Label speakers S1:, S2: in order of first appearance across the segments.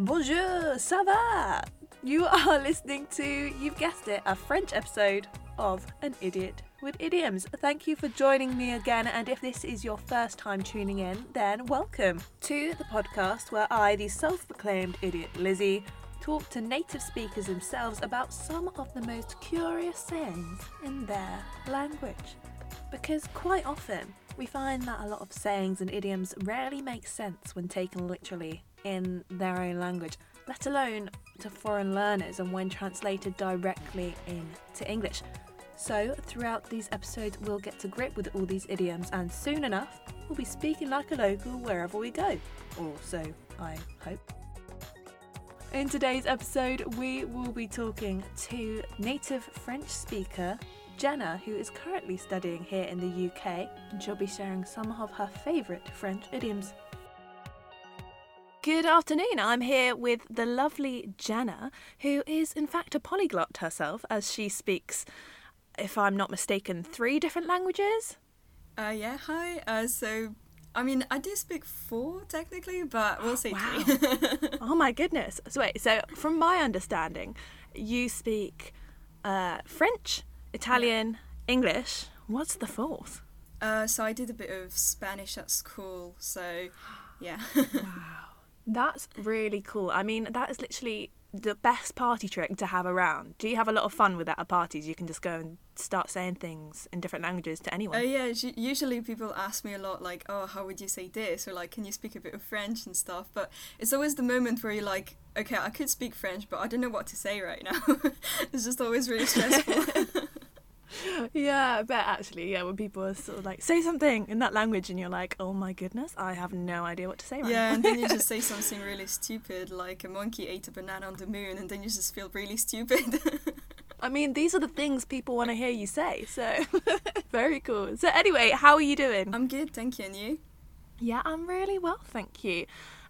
S1: Bonjour, ça va? You are listening to, you've guessed it, a French episode of An Idiot with Idioms. Thank you for joining me again, and if this is your first time tuning in, then welcome to the podcast where I, the self proclaimed idiot Lizzie, talk to native speakers themselves about some of the most curious sayings in their language. Because quite often, we find that a lot of sayings and idioms rarely make sense when taken literally in their own language, let alone to foreign learners and when translated directly into English. So, throughout these episodes, we'll get to grip with all these idioms, and soon enough, we'll be speaking like a local wherever we go. Or so I hope. In today's episode, we will be talking to native French speaker Jenna, who is currently studying here in the UK, and she'll be sharing some of her favourite French idioms. Good afternoon. I'm here with the lovely Jenna, who is in fact a polyglot herself, as she speaks, if I'm not mistaken, three different languages.
S2: Uh, yeah, hi. Uh, so, I mean, I do speak four technically, but we'll say
S1: Wow.
S2: three.
S1: oh my goodness. So, wait, so from my understanding, you speak uh, French, Italian, English. What's the fourth?
S2: uh, so I did a bit of Spanish at school, so yeah.
S1: That's really cool. I mean, that is literally the best party trick to have around. Do you have a lot of fun with that at parties? You can just go and start saying things in different languages to
S2: Uh,
S1: anyone.
S2: yeah, usually people ask me a lot, like, oh, how would you say this? Or, like, can you speak a bit of French and stuff? But it's always the moment where you're like, okay, I could speak French, but I don't know what to say right now. it's just always really stressful.
S1: yeah, I bet actually. Yeah, when people are sort of like, say something in that language, and you're like, oh my goodness, I have no idea what to say right
S2: yeah,
S1: now.
S2: and then you just say something really stupid, like a monkey ate a banana on the moon, and then you just feel really stupid.
S1: I mean, these are the things people want to hear you say. So, very cool. So, anyway, how are you doing?
S2: I'm good, thank you, and you?
S1: Yeah, I'm really well, thank you.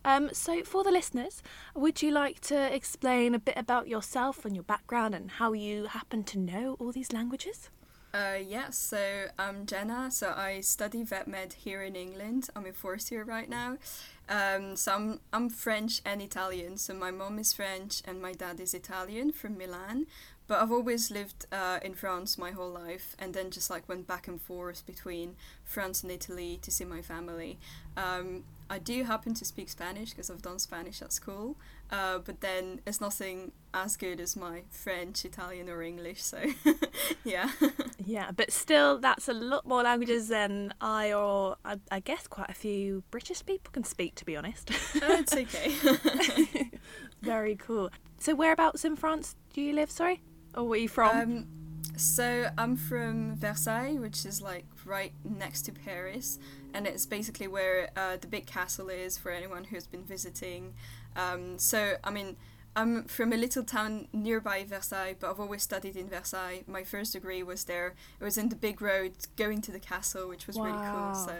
S1: Um, so, for the listeners, would you like to explain a bit about yourself and your background and how you happen to know all these languages?
S2: Uh, yeah, so I'm Jenna. So I study vet med here in England. I'm in fourth year right now. Um, so I'm, I'm French and Italian. So my mom is French and my dad is Italian from Milan. But I've always lived uh, in France my whole life and then just like went back and forth between France and Italy to see my family. Um, I do happen to speak Spanish because I've done Spanish at school, uh, but then it's nothing as good as my French, Italian, or English. So, yeah.
S1: Yeah, but still, that's a lot more languages than I or I, I guess quite a few British people can speak, to be honest.
S2: Uh, it's okay.
S1: Very cool. So, whereabouts in France do you live? Sorry, or where are you from?
S2: um, so I'm from Versailles, which is like right next to Paris, and it's basically where uh, the big castle is for anyone who's been visiting. Um, so I mean, I'm from a little town nearby Versailles, but I've always studied in Versailles. My first degree was there. It was in the big road going to the castle, which was really cool. So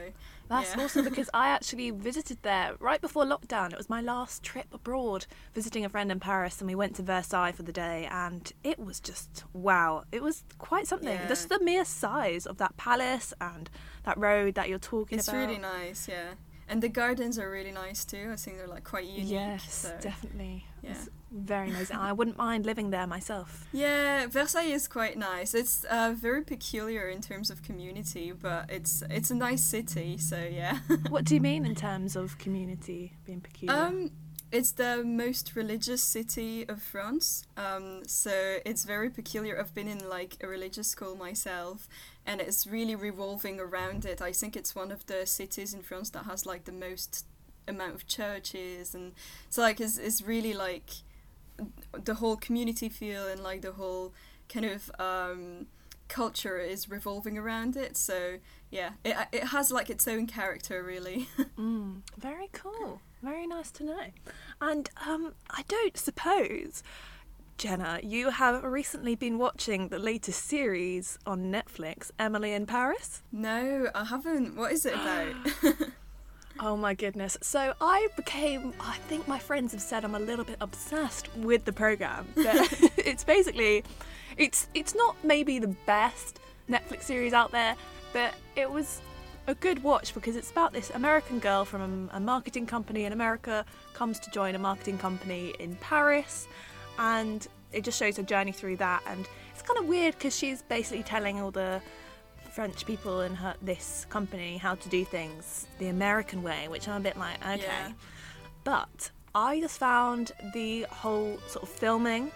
S1: That's
S2: yeah.
S1: awesome because I actually visited there right before lockdown. It was my last trip abroad, visiting a friend in Paris, and we went to Versailles for the day, and it was just wow. It was quite something.
S2: Yeah.
S1: Just the mere size of that palace and that road that you're talking
S2: it's
S1: about.
S2: It's really nice, yeah. And the gardens are really nice too. I think they're like quite unique.
S1: Yes,
S2: so.
S1: definitely.
S2: yeah.
S1: It's very nice. and I wouldn't mind living there myself.
S2: Yeah, Versailles is quite nice. It's uh, very peculiar in terms of community, but it's it's a nice city. So yeah.
S1: what do you mean in terms of community being peculiar?
S2: um, it's the most religious city of France. Um, so it's very peculiar. I've been in like a religious school myself, and it's really revolving around it. I think it's one of the cities in France that has like the most amount of churches, and so like it's it's really like the whole community feel and like the whole kind of um, culture is revolving around it. So yeah, it it has like its own character really.
S1: Mm, very cool. Very nice to know. And um, I don't suppose, Jenna, you have recently been watching the latest series on Netflix, Emily in Paris.
S2: no, I haven't. What is it about?
S1: Oh my goodness. So I became, I think my friends have said I'm a little bit obsessed with the program. But it's basically, it's it's not maybe the best Netflix series out there, but it was a good watch because it's about this American girl from a marketing company in America comes to join a marketing company in Paris, and it just shows her journey through that. And it's kind of weird because she's basically telling all the French people in her this company how to do things the American way, which I'm a bit like, okay.
S2: Yeah.
S1: But I just found the whole sort of filming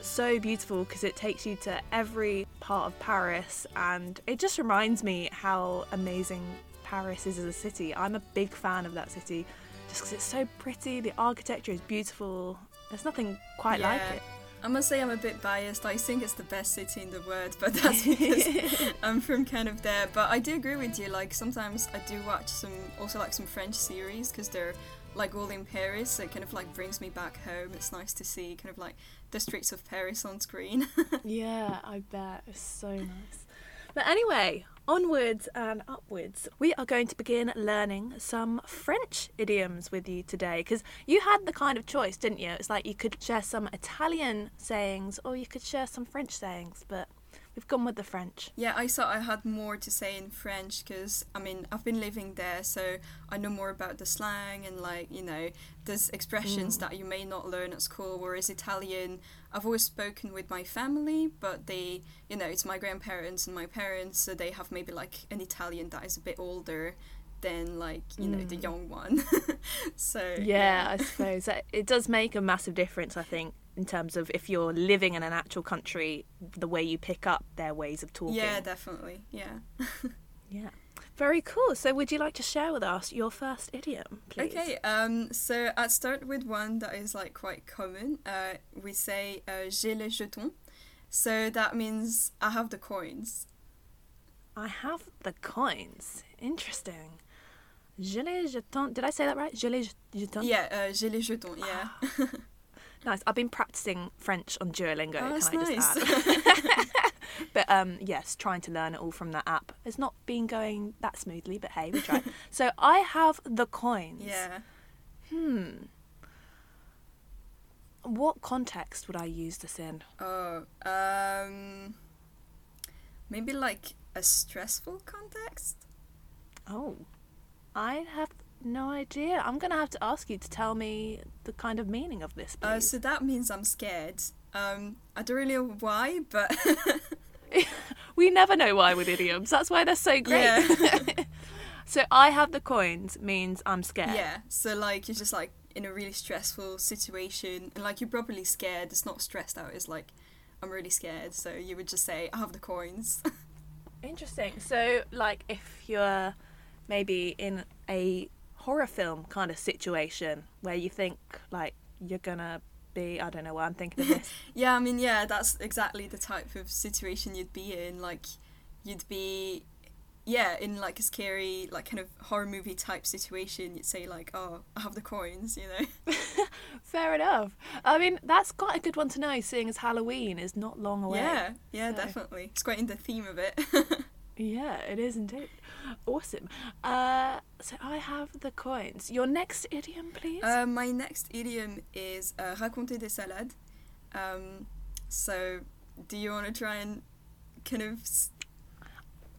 S1: so beautiful because it takes you to every part of Paris and it just reminds me how amazing Paris is as a city. I'm a big fan of that city just because it's so pretty, the architecture is beautiful. There's nothing quite like it.
S2: I must say I'm a bit biased. I think it's the best city in the world, but that's because I'm from kind of there. But I do agree with you. Like sometimes I do watch some, also like some French series because they're like all in Paris. So it kind of like brings me back home. It's nice to see kind of like the streets of Paris on screen.
S1: Yeah, I bet. It's so nice. But anyway, onwards and upwards. We are going to begin learning some French idioms with you today because you had the kind of choice, didn't you? It's like you could share some Italian sayings or you could share some French sayings, but we've gone with the French.
S2: yeah, I thought I had more to say in French because I mean I've been living there, so I know more about the slang and like you know there's expressions mm. that you may not learn at school. Whereas Italian, I've always spoken with my family, but they, you know, it's my grandparents and my parents, so they have maybe like an Italian that is a bit older than like you know the mm. young one. so
S1: Yeah, I suppose it does make a massive difference, I think, in terms of if you're living in an actual country, the way you pick up their ways of talking.
S2: yeah, definitely, yeah.
S1: Yeah. Very cool. So, would you like to share with us your first idiom, please?
S2: Okay, um, so I'd start with one that is like quite common. Uh, we say uh, j'ai les jetons, so that means I have the coins.
S1: I have the coins. Interesting. J'ai les jetons. Did I say that right? Je les jetons.
S2: Yeah, uh, j'ai les jetons. Yeah.
S1: Nice. I've been practicing French on Duolingo.
S2: Oh, that's
S1: can I
S2: nice.
S1: just add? but um, yes, trying to learn it all from that app. It's not been going that smoothly, but hey, we try. so I have the coins.
S2: yeah.
S1: Hmm. What context would I use this in?
S2: Oh, um, maybe like a stressful context.
S1: Oh, I have no idea. I'm gonna have to ask you to tell me the kind of meaning of this.
S2: Uh, so that means I'm scared. Um, I don't really know why, but
S1: we never know why with idioms. That's why they're so great.
S2: yeah,
S1: so I have the coins means I'm scared.
S2: yeah. So like you're just like in a really stressful situation, and like you're probably scared. It's not stressed out. It's like I'm really scared. So you would just say I have the coins.
S1: Interesting. So like if you're maybe in a horror film kind of situation where you think like you're gonna be I don't know why I'm thinking of this.
S2: yeah, I mean, yeah, that's exactly the type of situation you'd be in. Like, you'd be, yeah, in like a scary, like kind of horror movie type situation. You'd say like, "Oh, I have the coins," you know.
S1: Fair enough. I mean that's quite a good one to know, seeing as Halloween is not long away.
S2: yeah, yeah,
S1: So-
S2: definitely. It's quite in the theme of it.
S1: Yeah, it is indeed. Awesome. Uh, so I have the coins. Your next idiom, please.
S2: uh, my next idiom is uh, raconter des salades. Um, so, do you want to try and kind of, s-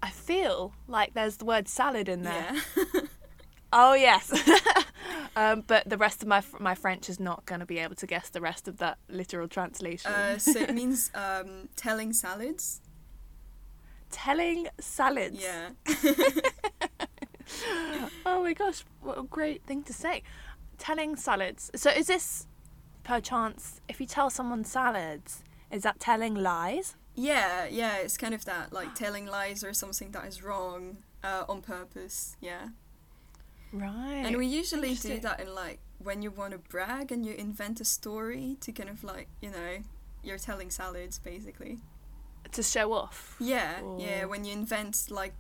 S1: I feel like there's the word salad in there.
S2: yeah?
S1: Oh yes. um, but the rest of my my French is not going to be able to guess the rest of that literal translation.
S2: uh, so it means um, telling salads.
S1: Telling salads.
S2: Yeah.
S1: Oh my gosh, what a great thing to say. Telling salads. So is this perchance if you tell someone salads, is that telling lies?
S2: Yeah, yeah, it's kind of that, like telling lies or something that is wrong uh, on purpose. Yeah,
S1: Right.
S2: and we usually do that in like when you want to brag and you invent a story to kind of like you know you're telling salads basically.
S1: To show off.
S2: Yeah, yeah, when you invent like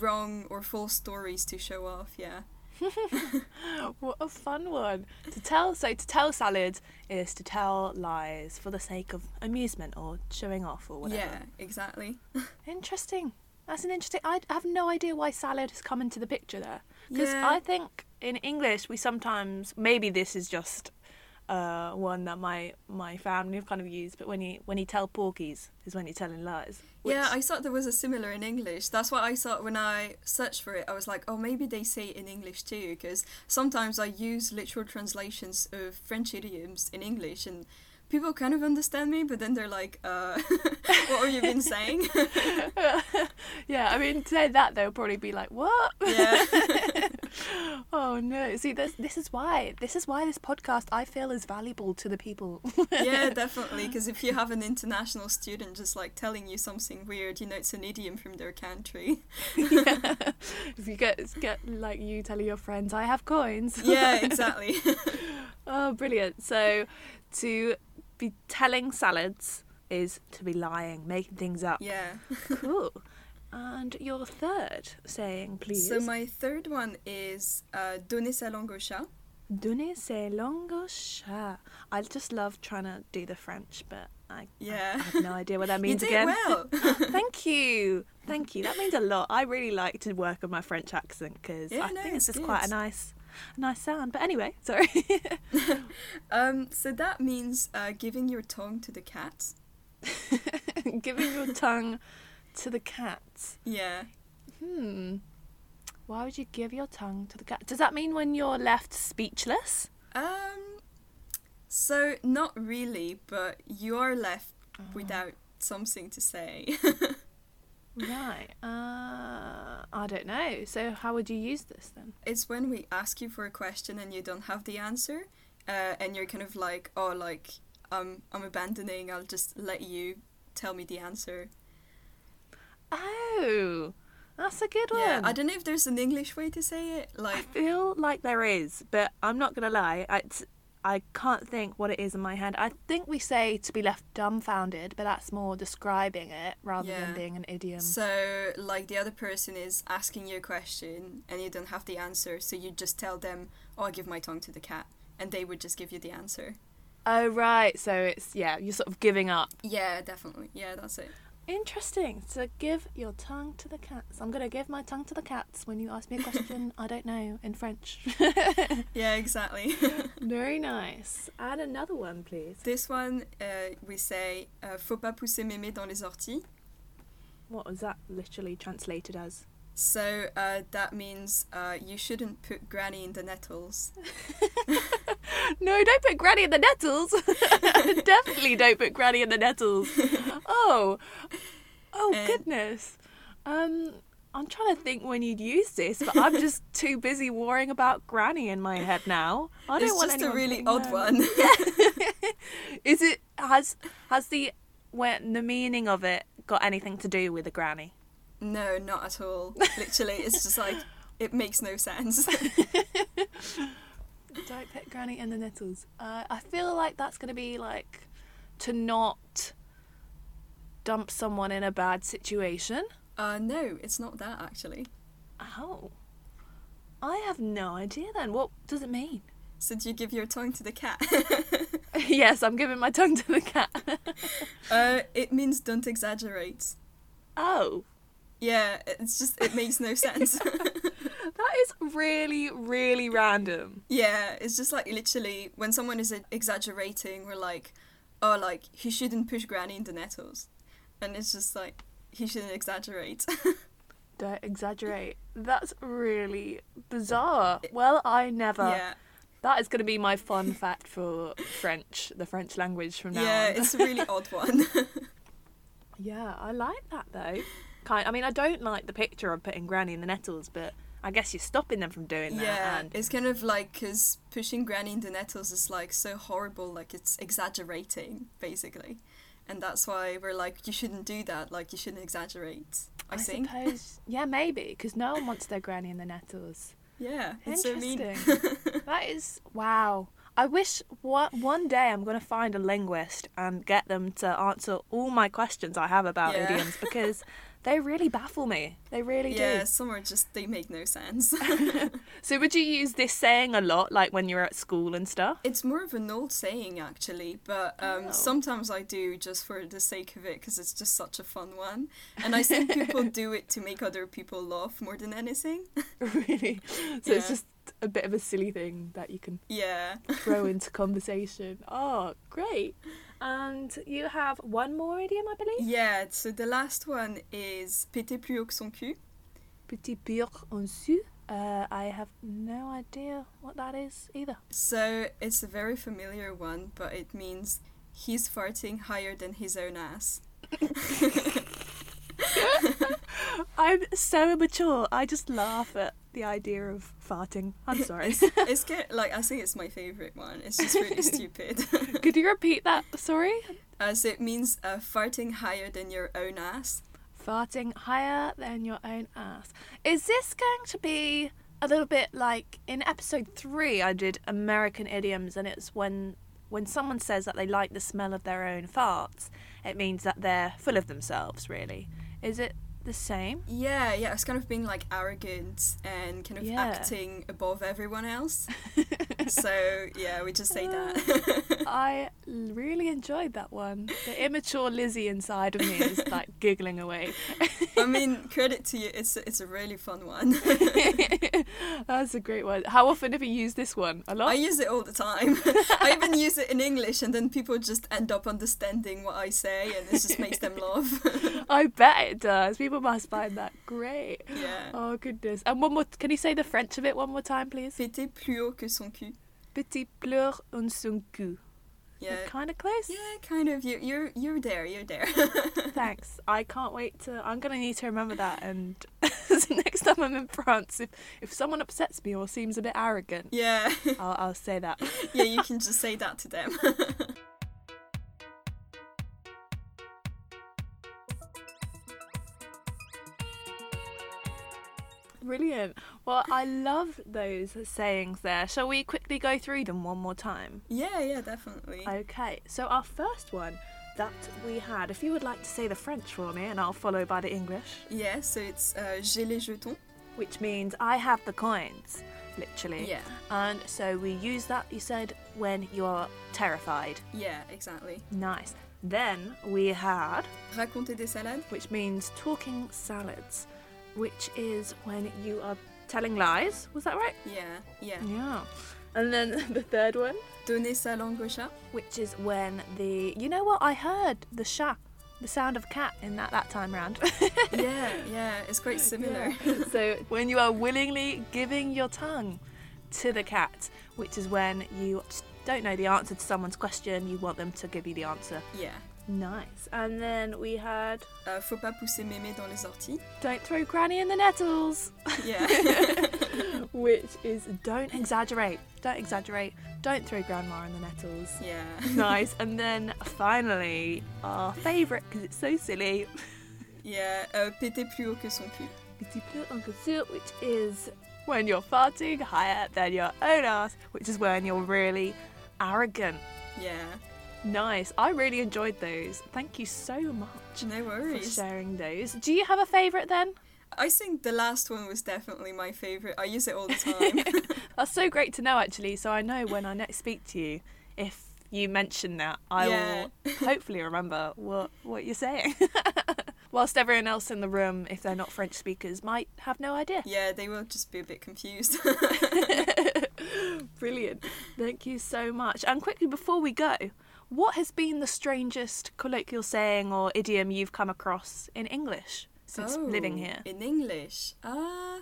S2: wrong or false stories to show off. Yeah,
S1: What a fun one to tell. So to tell salad is to tell lies for the sake of amusement or showing off or whatever.
S2: yeah, exactly.
S1: Interesting. That's an interesting. I have no idea why salad has come into the picture there. Because
S2: Yeah.
S1: I think in English we sometimes maybe this is just uh, one that my my family have kind of used. But when you when you tell porkies is when you're telling lies.
S2: Yeah, I thought there was a similar in English. That's what I thought when I searched for it. I was like, oh, maybe they say it in English too, because sometimes I use literal translations of French idioms in English, and people kind of understand me, but then they're like, uh, what have you been saying?
S1: yeah, I mean, to say that they'll probably be like, "What?"
S2: Yeah.
S1: oh no! See, this this is why this is why this podcast I feel is valuable to the people.
S2: yeah, definitely. Because if you have an international student just like telling you something weird, you know it's an idiom from their country.
S1: yeah. If you get get like you telling your friends, "I have coins."
S2: yeah, exactly.
S1: oh, brilliant! So, to be telling salads is to be lying, making things up.
S2: Yeah.
S1: cool. And your third saying, please.
S2: So my third one is uh, donner sa langue au chat.
S1: Donner sa langue au chat. I just love trying to do the French, but I,
S2: yeah.
S1: I have no idea what that means
S2: you did
S1: again.
S2: well.
S1: Thank you. Thank you. That means a lot. I really like to work on my French accent because
S2: Yeah,
S1: I
S2: no,
S1: think it's
S2: it's
S1: just quite a nice, a nice sound. But anyway, sorry.
S2: um, so that means uh, giving your tongue to the cat.
S1: Giving your tongue to the cat.
S2: Yeah.
S1: Hmm. Why would you give your tongue to the cat? Does that mean when you're left speechless?
S2: Um, so not really, but you are left
S1: Oh.
S2: without something to say.
S1: Right. Uh, I don't know. So how would you use this then?
S2: it's when we ask you for a question and you don't have the answer, uh, and you're kind of like, oh, like um, I'm abandoning. I'll just let you tell me the answer.
S1: Oh, that's a good one.
S2: Yeah, I don't know if there's an English way to say it. Like, I
S1: feel like there is, but I'm not gonna lie. I, I can't think what it is in my head. I think we say to be left dumbfounded, but that's more describing it rather
S2: Yeah.
S1: than being an idiom.
S2: so like the other person is asking you a question and you don't have the answer, so you just tell them, oh, I give my tongue to the cat, and they would just give you the answer.
S1: Oh right, so it's yeah, you're sort of giving up.
S2: Yeah, definitely. Yeah, that's it.
S1: Interesting. So give your tongue to the cats. I'm gonna give my tongue to the cats when you ask me a question I don't know in French.
S2: Yeah, exactly.
S1: Very nice. Add another one, please.
S2: this one, uh, we say, uh, faut pas pousser mémé dans les orties.
S1: What was that literally translated as?
S2: So uh, that means uh, you shouldn't put granny in the nettles.
S1: No, don't put Granny in the nettles. Definitely don't put Granny in the nettles. Oh, oh
S2: And-
S1: goodness. Um, I'm trying to think when you'd use this, but I'm just too busy worrying about Granny in my head now. I don't
S2: it's
S1: want
S2: just a really odd
S1: her-
S2: one.
S1: Is it has has the when the meaning of it got anything to do with a granny?
S2: No, not at all. Literally, it's just like it makes no sense.
S1: Don't put granny in the nettles. Uh, I feel like that's going to be like to not dump someone in a bad situation.
S2: uh, no, it's not that actually.
S1: Oh. I have no idea then. What does it mean?
S2: So do you give your tongue to the cat?
S1: yes, I'm giving my tongue to the cat.
S2: uh, it means don't exaggerate.
S1: oh.
S2: Yeah, it's just it makes no sense.
S1: That is really, really random.
S2: yeah, it's just like literally when someone is exaggerating, we're like, oh, like he shouldn't push granny in the nettles, and it's just like he shouldn't exaggerate.
S1: Don't exaggerate. That's really bizarre. Well, I never.
S2: yeah,
S1: That is going to be my fun fact for French, the French language from now
S2: yeah,
S1: on.
S2: Yeah, it's a really odd one.
S1: yeah, I like that though. Kind. I mean, I don't like the picture of putting Granny in the nettles, but I guess you're stopping them from doing that.
S2: yeah,
S1: and
S2: it's kind of like because pushing granny in the nettles is like so horrible, like it's exaggerating basically, and that's why we're like you shouldn't do that. Like you shouldn't exaggerate. I, think.
S1: suppose. Yeah, maybe because no one wants their Granny in the nettles.
S2: Yeah, it's so mean.
S1: Interesting. that is wow. I wish one one day I'm going to find a linguist and get them to answer all my questions I have about
S2: Yeah.
S1: idioms because they really baffle me. They really
S2: yeah,
S1: do.
S2: Yeah, some are just they make no sense.
S1: So would you use this saying a lot, like when you're at school and stuff?
S2: it's more of an old saying actually, but um,
S1: Oh.
S2: sometimes I do just for the sake of it because it's just such a fun one, and I think people do it to make other people laugh more than anything.
S1: really? So it's just a bit of a silly thing that you can
S2: yeah.
S1: throw into conversation. Oh, great. And you have one more idiom, I believe.
S2: Yeah, so the last one is péter plus haut que son cul.
S1: Petit pur en su. Uh, I have no idea what that is either.
S2: So it's a very familiar one, but it means he's farting higher than his own ass.
S1: I'm so immature. I just laugh at the idea of farting. I'm sorry.
S2: It's, it's good. Like I think it's my favorite one. It's just really stupid.
S1: Could you repeat that? Sorry.
S2: Uh, so it means uh, farting higher than your own ass.
S1: Farting higher than your own ass. Is this going to be a little bit like in episode three? I did American idioms, and it's when when someone says that they like the smell of their own farts, it means that they're full of themselves. Really, is it the same?
S2: Yeah, yeah. It's kind of being like arrogant and kind of
S1: Yeah.
S2: acting above everyone else. so yeah, we just say that.
S1: Uh, I really enjoyed that one. The immature Lizzie inside of me is like giggling away.
S2: I mean, credit to you. It's it's a really fun one.
S1: That's a great one. How often have you used this one? A lot?
S2: I use it all the time. I even use it in English, and then people just end up understanding what I say, and it just makes them laugh.
S1: I bet it does. People must find that great.
S2: yeah.
S1: Oh goodness. And one more can you say the French of it one more time, please?
S2: Péter plus haut que son cul.
S1: Petit pleur un son cul.
S2: Yeah.
S1: Kind of close.
S2: Yeah, kind of. You, you're you're there. You're there.
S1: Thanks. I can't wait to. I'm gonna need to remember that. And next time I'm in France, if if someone upsets me or seems a bit arrogant,
S2: yeah.
S1: I'll, I'll say that.
S2: yeah, you can just say that to them.
S1: Brilliant. Well, I love those sayings there. Shall we quickly go through them one more time?
S2: yeah, yeah, definitely.
S1: Okay, so our first one that we had, if you would like to say the French for me, and I'll follow by the English,
S2: Yeah, so it's uh, j'ai les jetons.
S1: which means I have the coins, literally.
S2: Yeah,
S1: And so we use that, you said, when you're terrified.
S2: yeah, exactly.
S1: Nice. Then we had,
S2: Raconter des salades.
S1: which means talking salads, which is when you are telling lies. Was that right?
S2: Yeah, yeah.
S1: Yeah. And then the third one,
S2: Donner sa langue au chat.
S1: which is when the you know what I heard the sha, the sound of cat in that that time round.
S2: yeah, yeah, it's quite similar.
S1: Yeah. so when you are willingly giving your tongue to the cat, which is when you don't know the answer to someone's question, you want them to give you the answer.
S2: yeah.
S1: Nice. And then we had
S2: Uh, faut pas pousser mémé dans les orties.
S1: don't throw granny in the nettles,
S2: Yeah.
S1: which is don't exaggerate. Don't exaggerate. Don't throw grandma in the nettles.
S2: yeah.
S1: nice. And then finally, our favourite because it's so silly,
S2: Yeah, uh, péter plus haut que son cul.
S1: Petit peu en couture, which is when you're farting higher than your own ass, which is when you're really arrogant.
S2: Yeah.
S1: Nice. I really enjoyed those. Thank you so much
S2: No
S1: for sharing those. Do you have a favourite then?
S2: I think the last one was definitely my favorite. I use it all the time.
S1: That's so great to know actually, so I know when I next speak to you, if you mention that, I
S2: Yeah.
S1: will hopefully remember what what you're saying. Whilst everyone else in the room, if they're not French speakers, might have no idea.
S2: yeah, they will just be a bit confused.
S1: Brilliant. Thank you so much. And quickly before we go, what has been the strangest colloquial saying or idiom you've come across in English since
S2: Oh,
S1: living here?
S2: In English. Uh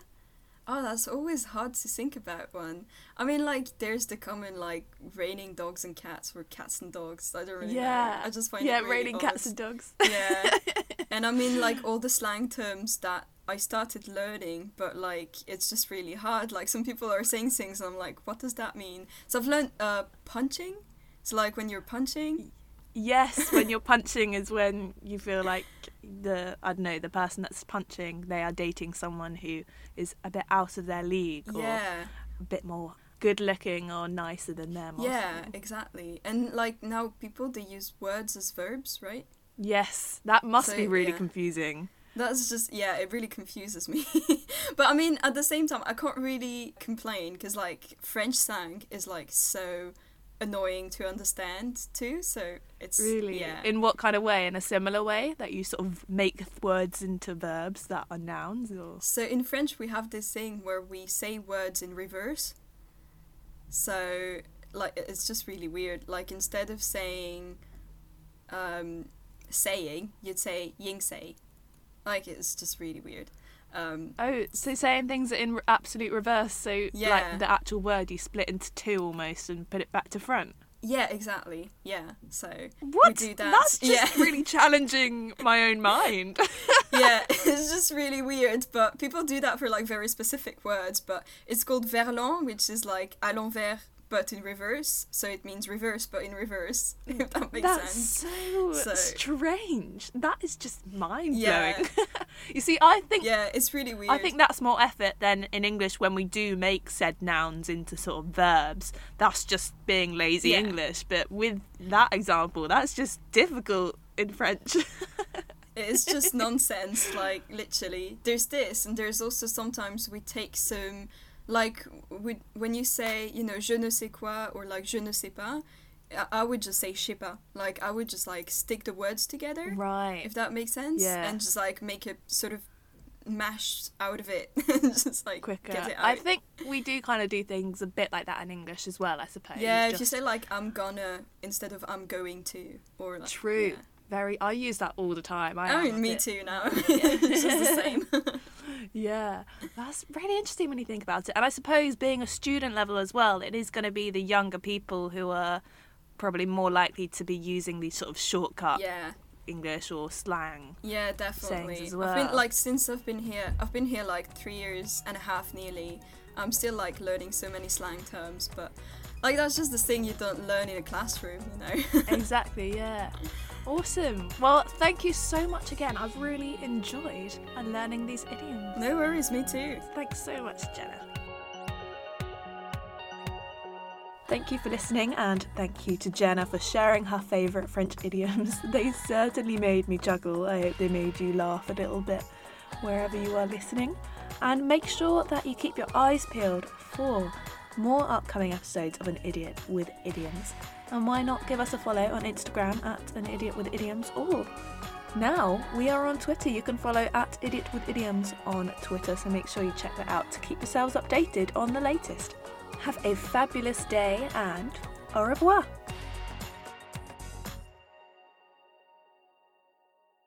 S2: Oh, that's always hard to think about one. I mean, like, there's the common, like, raining dogs and cats or cats and dogs. I don't really
S1: yeah.
S2: know. I just find
S1: yeah,
S2: it really
S1: raining cats and dogs.
S2: Yeah. and I mean, like, all the slang terms that I started learning, but, like, it's just really hard. Like, some people are saying things, and I'm like, what does that mean? So I've learned uh, punching. So, like, when you're punching.
S1: Yes, when you're punching is when you feel like the I don't know the person that's punching they are dating someone who is a bit out of their league or
S2: Yeah.
S1: a bit more good looking or nicer than them. Or
S2: Yeah, exactly. And, like, now people, they use words as verbs, right?
S1: Yes, that must
S2: So,
S1: be really
S2: yeah.
S1: confusing.
S2: That's just yeah, it really confuses me. but I mean, at the same time, I can't really complain because like French slang is like so annoying to understand too. So it's
S1: Really?
S2: yeah.
S1: In what kind of way? In a similar way that you sort of make words into verbs that are nouns or
S2: so in French, we have this thing where we say words in reverse. So like it's just really weird. Like instead of saying um, saying, you'd say ying say. Like it's just really weird. Um,
S1: Oh, so saying things in absolute reverse. So
S2: Yeah.
S1: like the actual word you split into two almost and put it back to front.
S2: yeah, exactly. Yeah. So
S1: What?
S2: do that.
S1: That's just
S2: Yeah.
S1: really challenging my own mind.
S2: yeah, it's just really weird. But people do that for like very specific words. But it's called verlan, which is like à l'envers but in reverse. So it means reverse but in reverse. If that makes
S1: That's
S2: sense.
S1: so,
S2: So-
S1: strange. That is just mind blowing.
S2: Yeah.
S1: you see, I think
S2: Yeah, it's really weird.
S1: I think that's more effort than in English when we do make said nouns into sort of verbs. That's just being lazy
S2: Yeah.
S1: English. But with that example, that's just difficult in French.
S2: It's just nonsense, like literally. There's this, and there's also sometimes we take some, like when you say, you know, je ne sais quoi or like je ne sais pas, I, would just say je sais pas. Like I would just like stick the words together,
S1: right.
S2: if that makes sense,
S1: Yeah.
S2: and just like make it sort of mashed out of it, just like
S1: Quicker.
S2: get it out.
S1: I think we do kind of do things a bit like that in English as well, I suppose.
S2: Yeah, if you
S1: Just
S2: say like I'm gonna instead of I'm going to, or like
S1: True.
S2: yeah.
S1: Very. I use that all the time. I, oh, I
S2: mean, me
S1: bit-
S2: too now. it's just the same.
S1: Yeah, that's really interesting when you think about it. And I suppose being a student level as well, it is going to be the younger people who are probably more likely to be using these sort of shortcut
S2: yeah.
S1: English or slang.
S2: Yeah, definitely.
S1: as
S2: I've been like since I've been here. I've been here like three years and a half nearly. I'm still like learning so many slang terms, but like that's just the thing you don't learn in a classroom, you know.
S1: exactly, yeah. Awesome. Well, thank you so much again. I've really enjoyed learning these idioms.
S2: no worries, me too.
S1: Thanks so much, Jenna. Thank you for listening, and thank you to Jenna for sharing her favourite French idioms. They certainly made me juggle. I hope they made you laugh a little bit wherever you are listening. And make sure that you keep your eyes peeled for more upcoming episodes of An Idiot with Idioms. And why not give us a follow on Instagram at An Idiot with Idioms or now we are on Twitter. You can follow at Idiot with Idioms on Twitter, so make sure you check that out to keep yourselves updated on the latest. Have a fabulous day and au revoir.